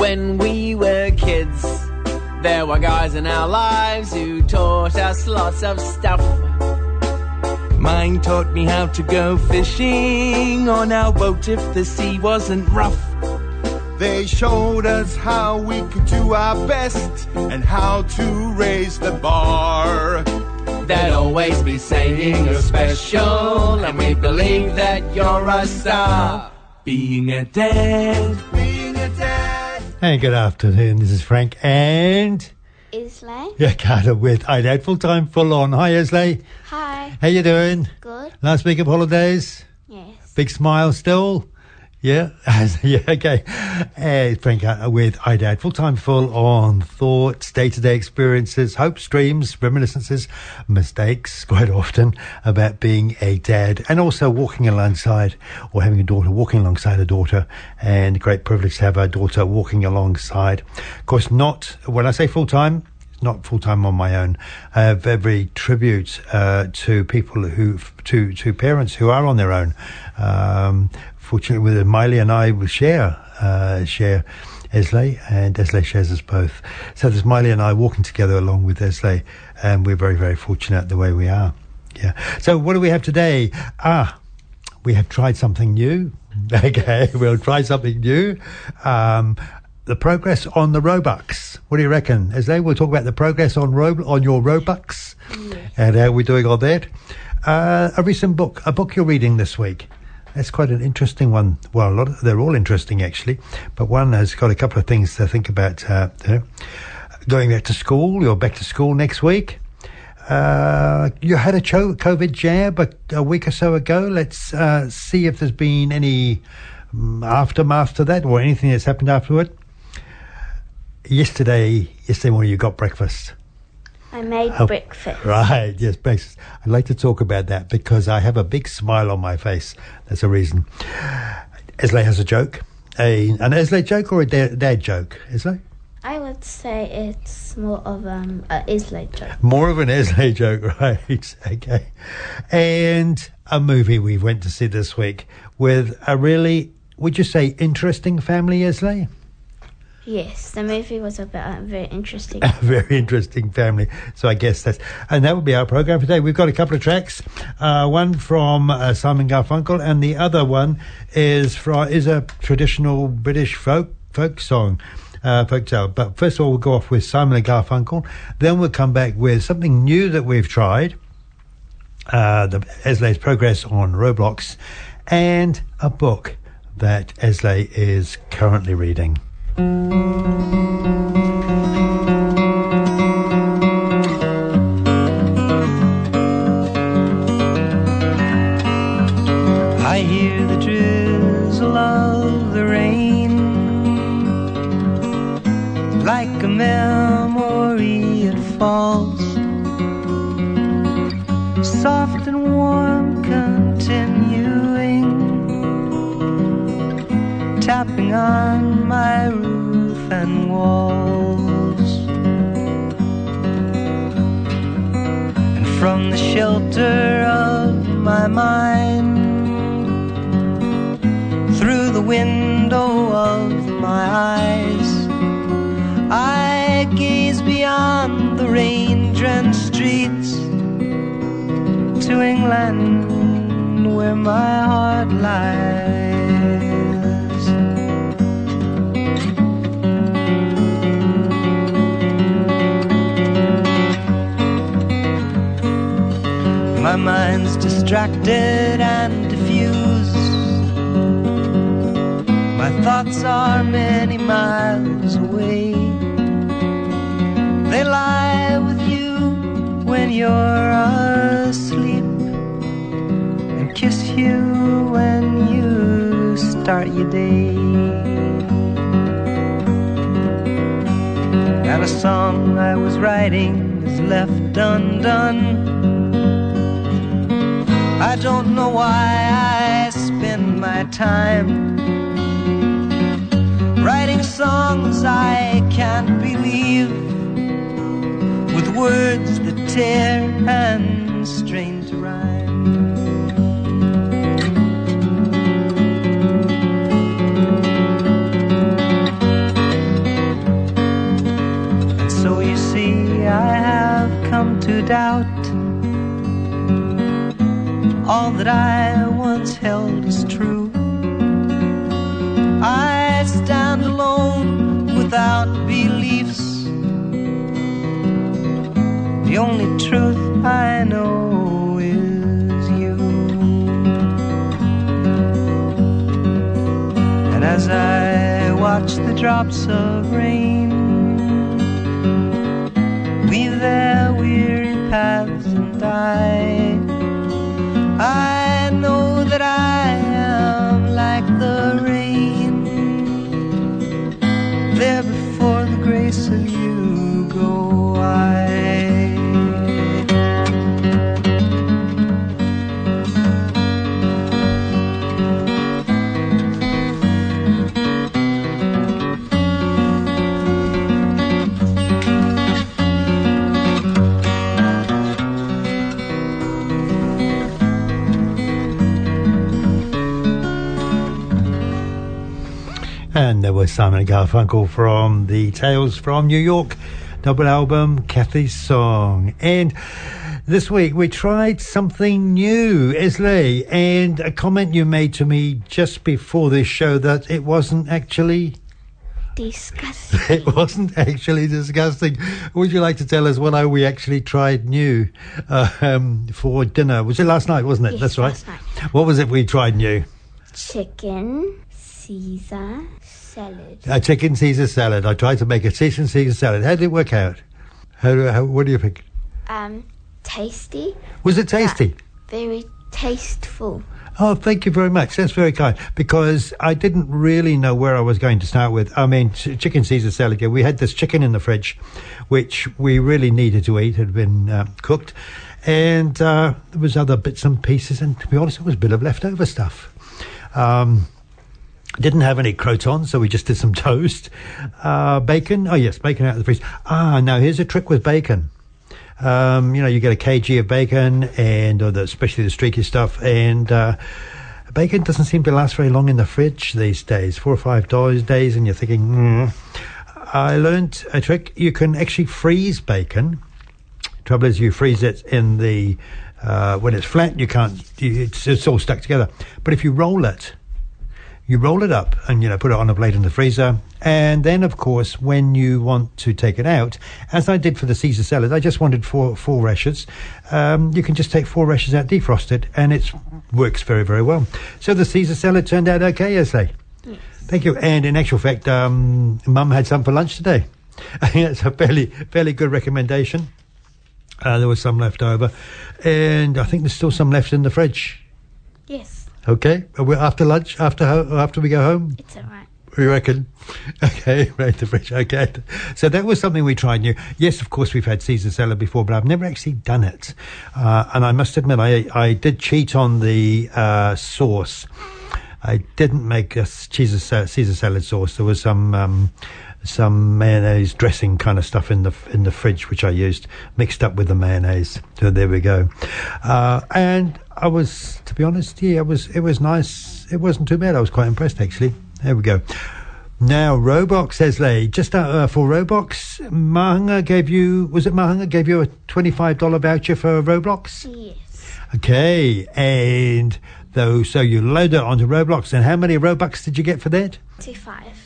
When we were kids, there were guys in our lives who taught us lots of stuff. Mine taught me how to go fishing on our boat if the sea wasn't rough. They showed us how we could do our best and how to raise the bar. They'd always be saying you're special, and we believe that you're a star. Being a dad. Hey, good afternoon. This is Frank and Islay. yeah, Carter with iDad Full Time Full On. Hi, Islay. Hi. How you doing? Good. Last week of holidays? Yes. Big smile still? Yeah, yeah, okay. Hey, Frank uh, with iDad, full time, full on thoughts, day to day experiences, hopes, dreams, reminiscences, mistakes, quite often about being a dad, and also walking alongside or having a daughter, walking alongside a daughter, and great privilege to have a daughter walking alongside. Of course, not when I say full time, not full time on my own. I have every tribute uh, to people who, to to parents who are on their own. Um, fortunately, with Miley and I will share uh, share Esley, and Esley shares us both. So there's Miley and I walking together along with Esley, and we're very very fortunate the way we are. Yeah. So what do we have today? Ah, we have tried something new. Okay, we'll try something new. Um, the progress on the Robux. What do you reckon? As they will talk about the progress on Ro- on your Robux and how we're doing on that. Uh, a recent book, a book you're reading this week. That's quite an interesting one. Well, a lot of, they're all interesting actually, but one has got a couple of things to think about. Uh, you know, going back to school, you're back to school next week. Uh, you had a cho- COVID jab a, a week or so ago. Let's uh, see if there's been any um, aftermath to that or anything that's happened afterward. Yesterday, yesterday morning, you got breakfast. I made Oh, breakfast. Right, yes, breakfast. I'd like to talk about that because I have a big smile on my face. That's a reason. Esley has a joke. A, an Esley joke or a dad, dad joke? Esley? I would say it's more of um, a Islay joke. More of an Esley joke, right? okay. And a movie we went to see this week with a really, would you say, interesting family, Esley? Yes, the movie was about a very interesting. a very interesting family. So I guess that's, and that will be our program for today. We've got a couple of tracks. Uh, one from uh, Simon Garfunkel, and the other one is from is a traditional British folk folk song. Uh, folk tale. But first of all, we'll go off with Simon and Garfunkel. Then we'll come back with something new that we've tried. Uh, the Esley's progress on Roblox, and a book that Esley is currently reading. I My mind's distracted and diffused. My thoughts are many miles away. They lie with you when you're asleep and kiss you when start your day. And a song I was writing is left undone. I don't know why I spend my time writing songs I can't believe with words that tear and strain to rhyme. Doubt all that I once held is true. I stand alone without beliefs. The only truth I know is you. And as I watch the drops of rain their weary paths and die, I know that I am like the rain. There Simon and Garfunkel from the Tales from New York double album, Kathy's Song. And this week we tried something new, Isley, and a comment you made to me just before this show that it wasn't actually Disgusting. it wasn't actually disgusting. Would you like to tell us what we actually tried new uh, um, for dinner? Was it last night, wasn't it? Yes, That's right. What was it we tried new? Chicken Caesar salad. A chicken Caesar salad. I tried to make a chicken Caesar salad. How did it work out? How, do- how what do you think? Um, tasty. Was it tasty? Very tasteful. Oh, thank you very much. That's very kind. Because I didn't really know where I was going to start with. I mean, chicken Caesar salad. Yeah, we had this chicken in the fridge, which we really needed to eat. Had been uh, cooked, and uh, there was other bits and pieces. And to be honest, it was a bit of leftover stuff. Um, didn't have any crotons, so we just did some toast. Uh, bacon. Oh yes, bacon out of the freezer. Ah, now here's a trick with bacon. Um, you know, you get a kg of bacon, and the, especially the streaky stuff, and uh, bacon doesn't seem to last very long in the fridge these days. Four or five days, and you're thinking. Mm. I learned a trick. You can actually freeze bacon. Trouble is, you freeze it in the uh, when it's flat. You can't. It's, it's all stuck together. But if you roll it, you roll it up and you know put it on a plate in the freezer. And then of course when you want to take it out as i did for the caesar salad i just wanted four four rashers. Um, you can just take four rashers out defrost it and it works very very well. So the caesar salad turned out okay i say thank you. And in actual fact um, mum had some for lunch today. I think that's a fairly fairly good recommendation. Uh, there was some left over. And i think there's still some left in the fridge. Yes, okay We're after lunch after ho- after we go home it's alright. We reckon? Okay, right, the fridge. Okay. So that was something we tried new. Yes, of course, we've had Caesar salad before, but I've never actually done it. Uh, and I must admit, I, I did cheat on the uh, sauce. I didn't make a Caesar, Caesar salad sauce. There was some. Um, some mayonnaise dressing kind of stuff in the in the fridge, which I used mixed up with the mayonnaise. So there we go. Uh, and I was, to be honest, yeah, it was it was nice. It wasn't too bad. I was quite impressed actually. There we go. Now, Robux says Lay, just uh, for Robux, Mahanga gave you, was it Mahanga gave you a $25 voucher for Roblox? Yes. Okay, and though, so you load it onto Roblox, and how many Robux did you get for that? 25.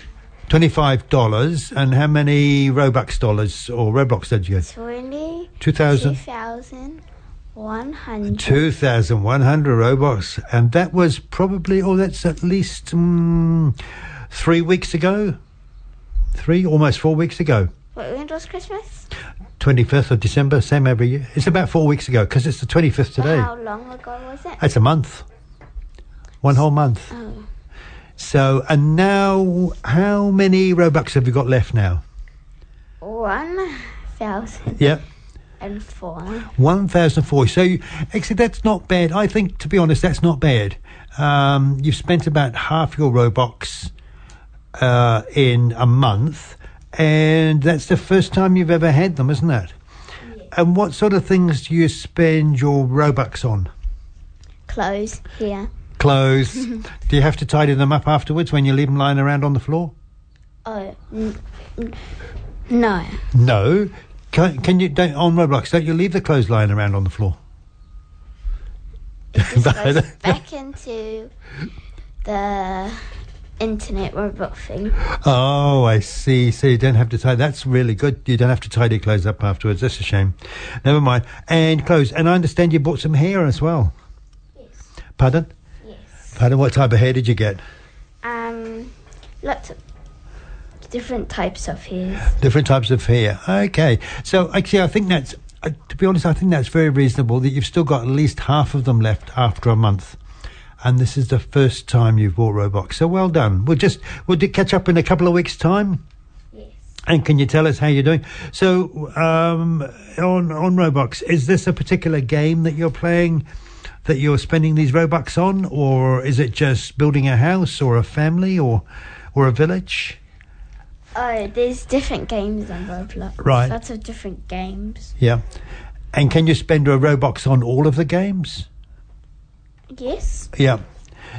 Twenty-five dollars, and how many Robux dollars or Roblox did you get? Twenty. Two thousand. Two thousand one hundred. Two thousand one hundred Robux. And that was probably, oh, that's at least um, three weeks ago. Three, almost four weeks ago. What when was Christmas? 25th of December, same every year. It's about four weeks ago because it's the 25th today. But how long ago was it? It's a month. One whole month. Oh. So, and now, how many Robux have you got left now? One thousand Yep. and four. 1,004. So, you- actually, that's not bad. I think, to be honest, that's not bad. Um, you've spent about half your Robux uh, in a month, and that's the first time you've ever had them, isn't it? And what sort of things do you spend your Robux on? Clothes here. Clothes. do you have to tidy them up afterwards when you leave them lying around on the floor? Oh n- n- no. No. Can, can you don't, on Roblox? Don't you leave the clothes lying around on the floor? It just goes back into the internet robot thing. Oh, I see. So you don't have to tidy. That's really good. You don't have to tidy clothes up afterwards. That's a shame. Never mind. And clothes. And I understand you bought some hair as well. Yes. Pardon? Pardon. What type of hair did you get? Um, lots of different types of hair. Different types of hair. Okay. So actually, I think that's. Uh, to be honest, I think that's very reasonable. That you've still got at least half of them left after a month. And this is the first time you've bought Roblox. So well done. We'll just we'll catch up in a couple of weeks' time. Yes. And can you tell us how you're doing? So, um, on on Roblox, is this a particular game that you're playing that you're spending these Robux on, or is it just building a house, or a family, or or a village? Oh, there's different games on Roblox. Right. Lots of different games. Yeah. And can you spend a Robux on all of the games? Yes. Yeah.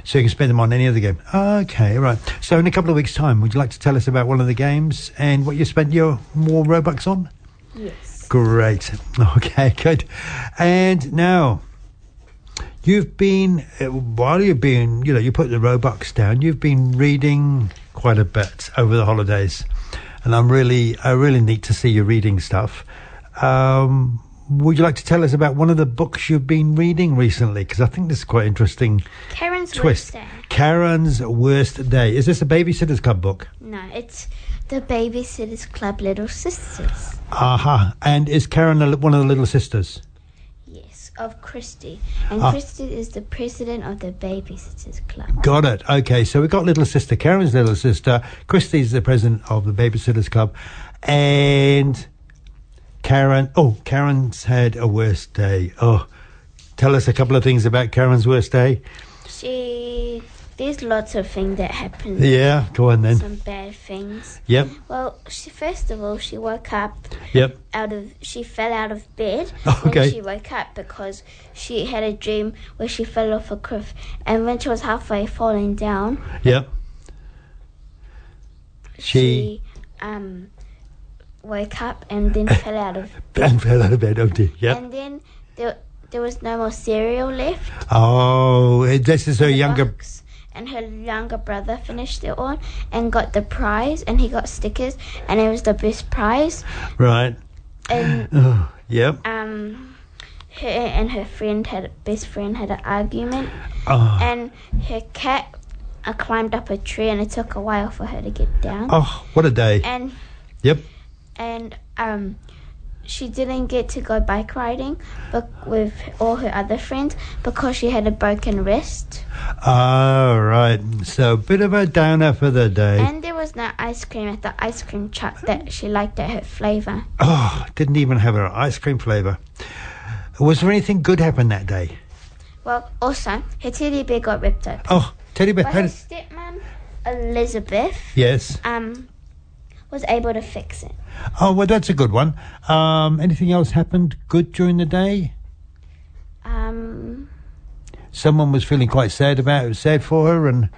So you can spend them on any other game. Okay, right. So in a couple of weeks' time, would you like to tell us about one of the games and what you spent your more Robux on? Yes. Great. Okay, good. And now, you've been, uh, while you've been, you know, you put the Robux down, you've been reading quite a bit over the holidays. And I'm really, I really need to see you reading stuff. Um, would you like to tell us about one of the books you've been reading recently? Because I think this is quite interesting. Karen's Twist. Worst Day. Karen's Worst Day. Is this a Babysitter's Club book? No, it's the Babysitters Club Little Sisters. Aha. And is Karen a, one of the little sisters? Of Kristy. And Ah. Kristy is the president of the Babysitters Club. Got it. Okay, so we've got little sister, Karen's little sister. Kristy's the president of the Babysitters Club. And Karen, oh, Karen's had a worst day. Oh, tell us a couple of things about Karen's worst day. She. There's lots of things that happen. Yeah, go on then. Some bad things. Yep, Well, she first of all she woke up yep. out of she fell out of bed Okay. when she woke up because she had a dream where she fell off a cliff and when she was halfway falling down Yep. She she um woke up and then fell out of and fell out of bed. Oh dear. Yep. and then there, there was no more cereal left Oh, this is her younger. box. And her younger brother finished it all and got the prize and he got stickers and it was the best prize Right. and Oh, yep. um her and her friend had best friend had an argument Oh, and her cat uh, climbed up a tree and it took a while for her to get down oh, what a day. and Yep. and um she didn't get to go bike riding but with all her other friends because she had a broken wrist All right. So, a bit of a downer for the day. and there was no ice cream at the ice cream truck that she liked at her flavor Oh, didn't even have her ice cream flavour. Was there anything good happen that day? well also her teddy bear got ripped open Oh, teddy bear. how her stepmom elizabeth yes. um was able to fix it Oh, well, that's a good one. Um, anything else happened good during the day? um Someone was feeling quite sad about it, sad for her, and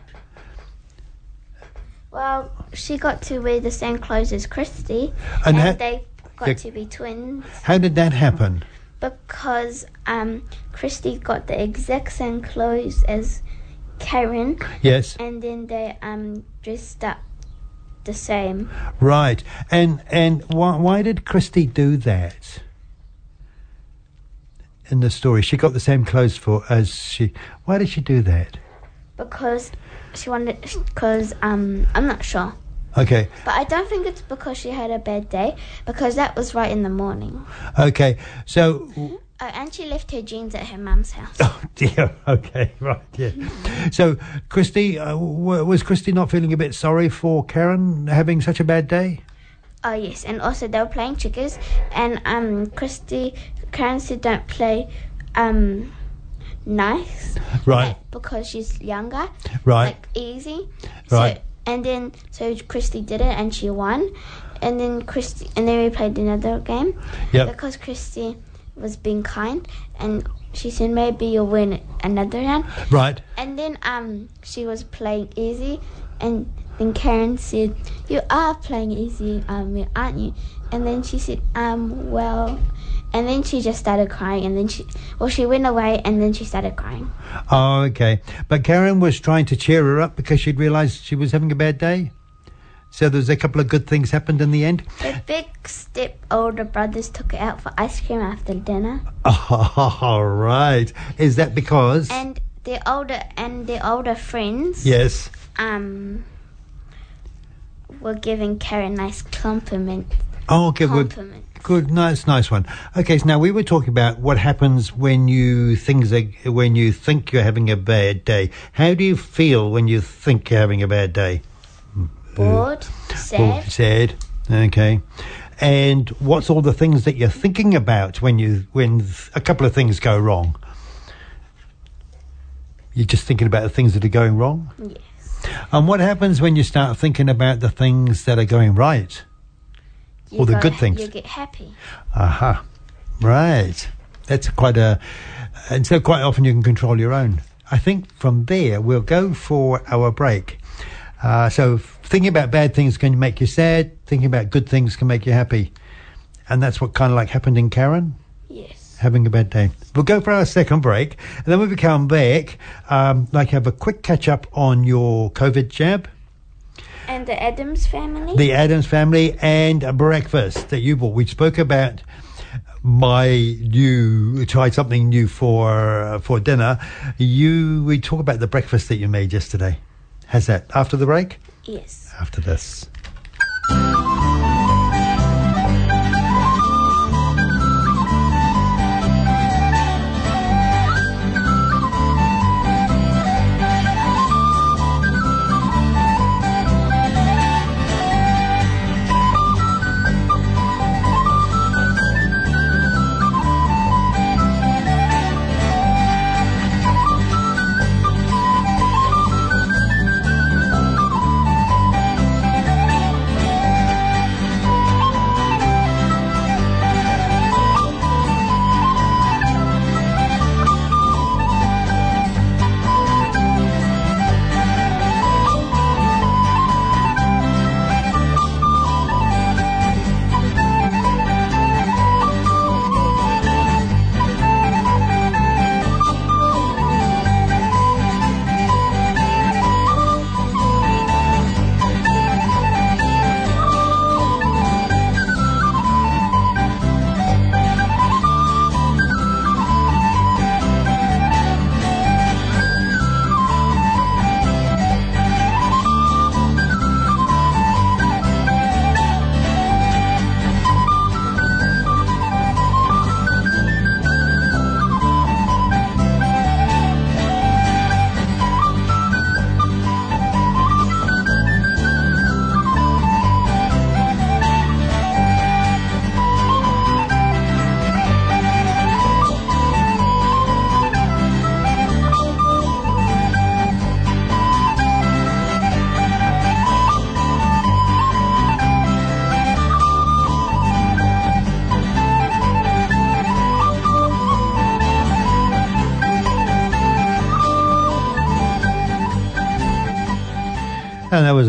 Well, she got to wear the same clothes as Kristy, And and, ha- they got Yeah. to be twins how did that happen? because um, Kristy got the exact same clothes as Karen, Yes, and then they um dressed up the same. right. And and why why did Kristy do that? In the story, she got the same clothes for as she. Why did she do that? Because she wanted, because um, I'm not sure, Okay, but I don't think it's because she had a bad day. Because that was right in the morning. okay. So Oh, and she left her jeans at her mum's house. Oh dear. Okay. Right. Yeah. So, Kristy, uh, w- was Kristy not feeling a bit sorry for Karen having such a bad day? Oh yes, and also they were playing checkers, and um, Kristy, Karen said don't play, um, nice, Right. like, because she's younger, Right. like easy, Right. So, and then so Kristy did it, and she won, and then Kristy, and then we played another game, Yep. because Kristy was being kind, and she said maybe you'll win another round, Right. and then um she was playing easy, and then Karen said, "You are playing easy, um, aren't you?" And then she said, "Um, well," and then she just started crying, and then she, well, she went away, and then she started crying. Oh, okay. But Karen was trying to cheer her up because she'd realised she was having a bad day. So there's a couple of good things happened in the end. The big step older brothers took her out for ice cream after dinner, All right. Is that because? and their older and their older friends, yes. um, were giving Karen nice compliment. Oh, okay. Good. Compliment. Good. Nice. Nice one. Okay. So now we were talking about what happens when you things are, when you think you're having a bad day. How do you feel when you think you're having a bad day? Bored, sad. sad. Okay. And what's all the things that you're thinking about when you when a couple of things go wrong? You're just thinking about the things that are going wrong. Yes. And what happens when you start thinking about the things that are going right? You All the good things. You get happy. Aha. Right. That's quite a. And so quite often you can control your own. I think from there we'll go for our break. Uh, so thinking about bad things can make you sad. Thinking about good things can make you happy. And that's what kind of like happened in Karen Yes. having a bad day. We'll go for our second break, and then when we come back, um, like have a quick catch up on your COVID jab, And the Addams family. the Addams family, and a breakfast that you bought. We spoke about my new tried something new for uh, for dinner. You we talk about the breakfast that you made yesterday. How's that? After the break? Yes. After this.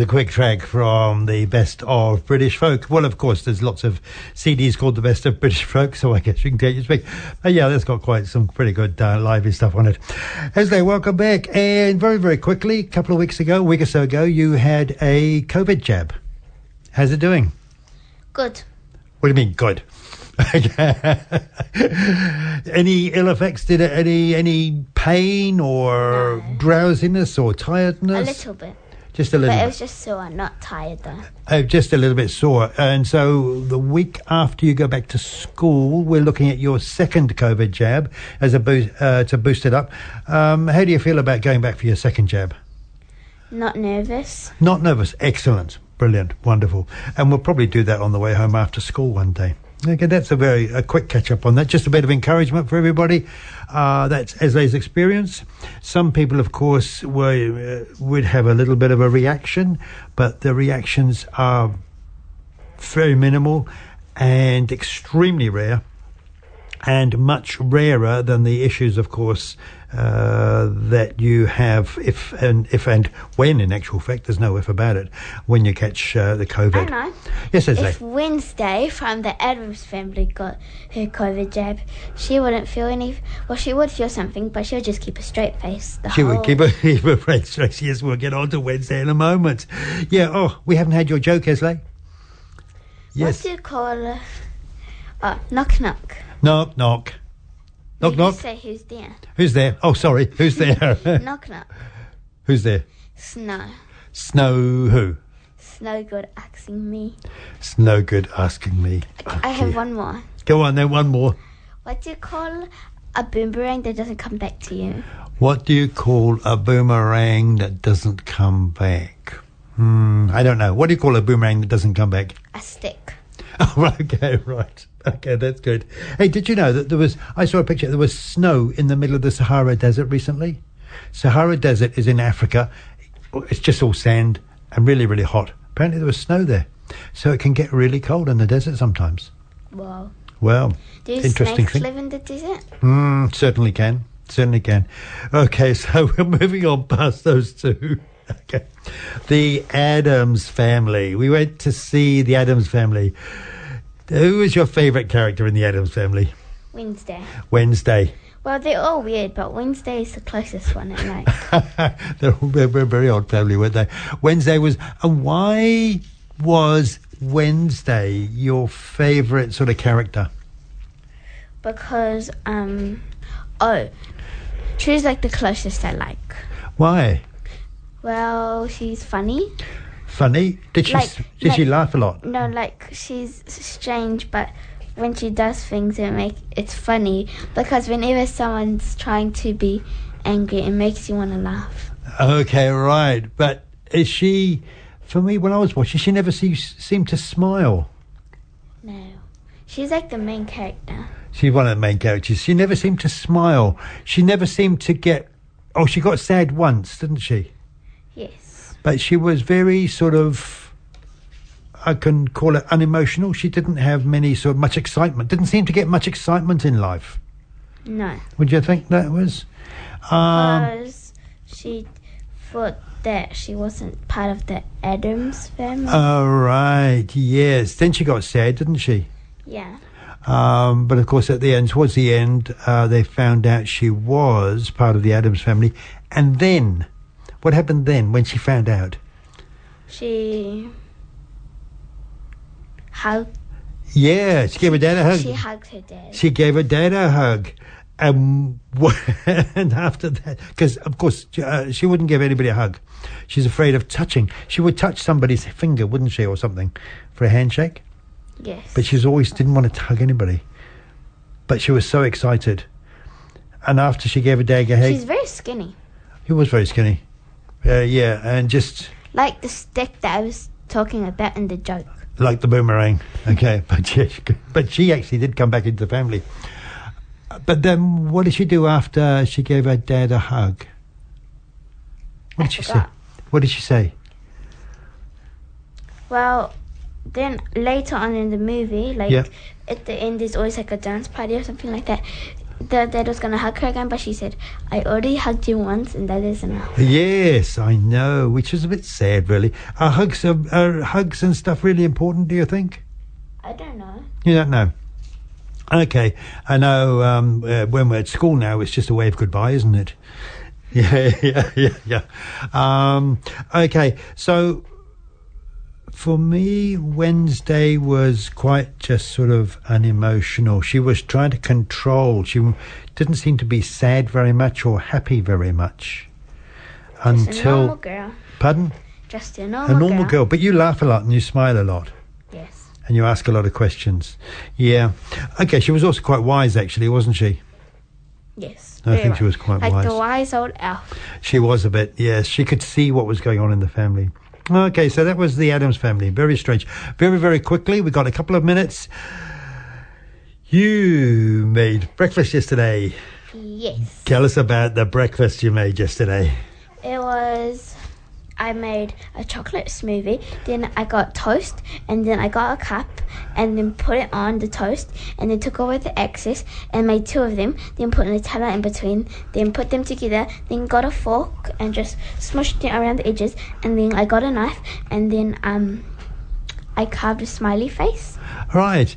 Quick track from the best of British folk. Well, of course, there's lots of CDs called the best of British folk, so I guess you can take your speak. But yeah, that's got quite some pretty good uh, lively stuff on it. As they welcome back, and very, very quickly, a couple of weeks ago, a week or so ago, you had a COVID jab. How's it doing? Good. What do you mean, good? any ill effects? Did it any any pain or No. drowsiness or tiredness? A little bit. Just a little But it bit. was just sore, not tired though. Uh, just a little bit sore. And so the week after you go back to school, we're looking at your second COVID jab as a boost, uh, to boost it up. Um, how do you feel about going back for your second jab? Not nervous. Not nervous. Excellent. Brilliant. Wonderful. And we'll probably do that on the way home after school one day. Okay, that's a very a quick catch up on that. Just a bit of encouragement for everybody. Uh, that's Esley's experience. Some people, of course, were, uh, would have a little bit of a reaction, but the reactions are very minimal and extremely rare and much rarer than the issues, of course, uh, that you have if and if and when, in actual fact, there's no if about it, when you catch uh, the COVID. I know. Yes, Esley. If Wednesday from the Addams family got her COVID jab, she wouldn't feel any. Well, she would feel something, but she would just keep a straight face. The She whole, would keep a, keep a straight. Yes, we'll get on to Wednesday in a moment. Yeah, oh, we haven't had your joke, Esley. Yes. What do you call? Uh, oh, knock knock. Knock, knock. Knock, knock. Say who's there? Who's there? Oh, sorry. Who's there? knock knock. Who's there? Snow. Snow who? Snow good asking me. No good asking me. I have one more. Go on then, one more. What do you call a boomerang that doesn't come back to you? What do you call a boomerang that doesn't come back? Hmm, I don't know. What do you call a boomerang that doesn't come back? A stick. Oh, okay, right. Okay, that's good. Hey, did you know that there was? I saw a picture. There was snow in the middle of the Sahara Desert recently. Sahara Desert is in Africa. It's just all sand and really, really hot. Apparently, there was snow there, so it can get really cold in the desert sometimes. Wow. Well, Do interesting snakes thing. live in the desert? Mm, certainly can. Certainly can. Okay, so we're moving on past those two. Okay. The Addams family. We went to see the Addams family. Who was your favourite character in the Addams family? Wednesday. Wednesday. Well, they're all weird, but Wednesday is the closest one at night. They're all very, very, very odd family, weren't they? Wednesday was. And why was Wednesday your favourite sort of character? because, um, oh, she's like the closest I like. Why? Well, she's funny. Funny? Did she? Like- did she laugh a lot? No, like she's strange, but when she does things, it make it's funny because whenever someone's trying to be angry, it makes you want to laugh. Okay, right. But is she? For me, when I was watching, she never se- seemed to smile. No, she's like the main character. She's one of the main characters. She never seemed to smile. She never seemed to get. Oh, she got sad once, didn't she? Yes. But she was very sort of. I can call it unemotional. She didn't have many sort of much excitement. Didn't seem to get much excitement in life. No, Would you think that was? Um, because she thought that she wasn't part of the Addams family. all right. Yes. Then she got sad, didn't she? yeah. Um, but of course, at the end, towards the end, uh, they found out she was part of the Addams family. And then, what happened then when she found out? She hugged. Yeah, she gave her dad a hug. She hugged her dad. She gave her dad a hug. Um, and after that, because of course uh, she wouldn't give anybody a hug. She's afraid of touching. She would touch somebody's finger, wouldn't she, or something, for a handshake. yes. But she's always didn't want to hug anybody. But she was so excited. And after she gave her dad a hug, She's very skinny, he was very skinny. Uh, yeah, and just like the stick that I was talking about in the joke. like the boomerang. Okay, but she, but she actually did come back into the family. But then, what did she do after she gave her dad a hug? What I did she say? What did she say? Well, then later on in the movie, like at the end, there's always like a dance party or something like that. The dad was gonna hug her again, but she said, "I already hugged you once, and that is enough." Yes, I know, which is a bit sad, really. Are hugs, are, are hugs and stuff really important? Do you think? I don't know. You don't know. Okay, I know. Um, uh, when we're at school now, it's just a wave goodbye, isn't it? Yeah, yeah, yeah, yeah. Um, okay, so for me, Wednesday was quite just sort of unemotional. She was trying to control. She didn't seem to be sad very much or happy very much She's a normal until. girl. Pardon? Just a normal, a normal girl. But you laugh a lot and you smile a lot. Yes. And you ask a lot of questions. Yeah. Okay, she was also quite wise, actually, wasn't she? Yes. I think she was quite like wise. the wise old elf. She was a bit, yes. She could see what was going on in the family. Okay, so that was the Addams family. Very strange. Very, very quickly, we got a couple of minutes. You made breakfast yesterday. Yes. Tell us about the breakfast you made yesterday. It was. I made a chocolate smoothie. Then I got toast, and then I got a cup, and then put it on the toast, and then took away the excess and made two of them. Then put Nutella in between. Then put them together. Then got a fork and just smushed it around the edges. And then I got a knife, and then um, I carved a smiley face. Right.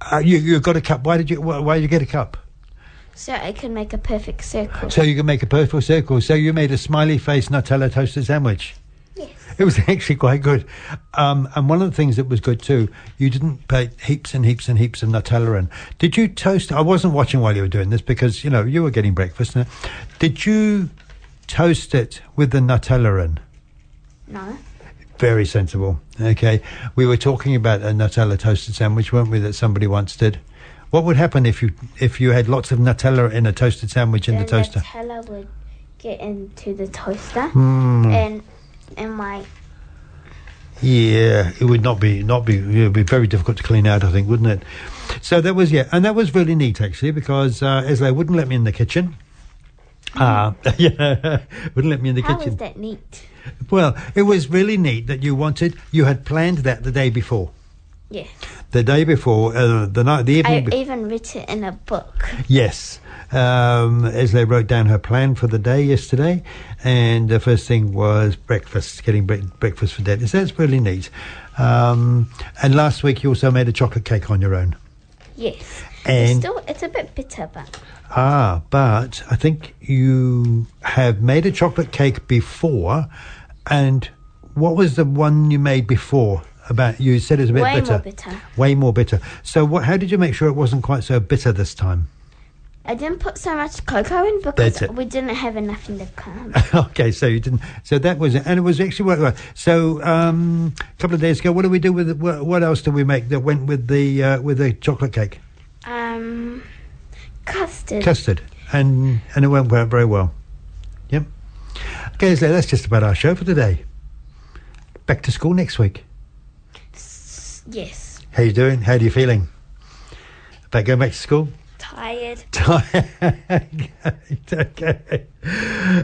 Uh, you, you got a cup. Why did you, why, why did you get a cup? So I can make a perfect circle. So you can make a perfect circle. So you made a smiley face Nutella toasted sandwich. Yes. It was actually quite good. Um, and one of the things that was good too, you didn't put heaps and heaps and heaps of Nutella in. Did you toast? I wasn't watching while you were doing this because, you know, you were getting breakfast. Now. Did you toast it with the Nutella in? No. Very sensible. Okay. We were talking about a Nutella toasted sandwich, weren't we, that somebody once did? What would happen if you if you had lots of Nutella in a toasted sandwich in the Then toaster? Nutella would get into the toaster, Hmm. and and my Yeah, it would not be not be it would be very difficult to clean out, I think, wouldn't it? So that was yeah, and that was really neat actually because uh, Esle wouldn't let me in the kitchen. Uh, yeah, wouldn't let me in the how kitchen. is that neat? Well, it was really neat that you wanted you had planned that the day before. Yeah. The day before, uh, the night, the I evening. be- even wrote it in a book. Yes. Um, as they wrote down her plan for the day yesterday, and the first thing was breakfast, getting bre- breakfast for Dad. So that's really neat. Um, and last week you also made a chocolate cake on your own. Yes. And- it's still it's a bit bitter, but Ah, but I think you have made a chocolate cake before, and what was the one you made before? About you said it was a bit way bitter. more bitter. Way more bitter. So, what? How did you make sure it wasn't quite so bitter this time? I didn't put so much cocoa in because it. we didn't have enough in the can. okay, so you didn't. So that was it, and it was actually worked well. So um, a couple of days ago, what did we do with it? What, what else did we make that went with the uh, with the chocolate cake? um, custard. Custard, and and it went ve- very well. Yep. Okay, so that's just about our show for today. Back to school next week. Yes. How you doing? How are you feeling? About going back to school? Tired. Tired. okay.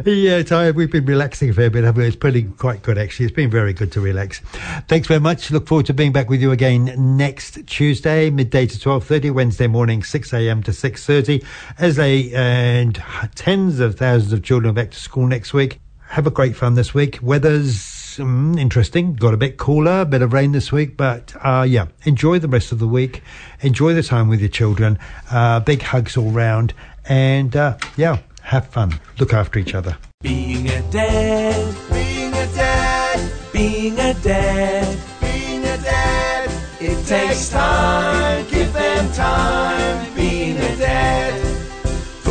Yeah, tired. We've been relaxing a fair bit, haven't we? It's pretty quite good, actually. It's been very good to relax. Thanks very much. Look forward to being back with you again next Tuesday, midday to 12.30, Wednesday morning, 6am to 6.30, as they and tens of thousands of children are back to school next week. Have a great fun this week. Weather's um, interesting. Got a bit cooler, a bit of rain this week, but uh, yeah, enjoy the rest of the week. Enjoy the time with your children. Uh, big hugs all round, and uh, yeah, have fun. Look after each other. Being a dad, Being a dad, being a dad, being a dad, it takes time. Give them time. Being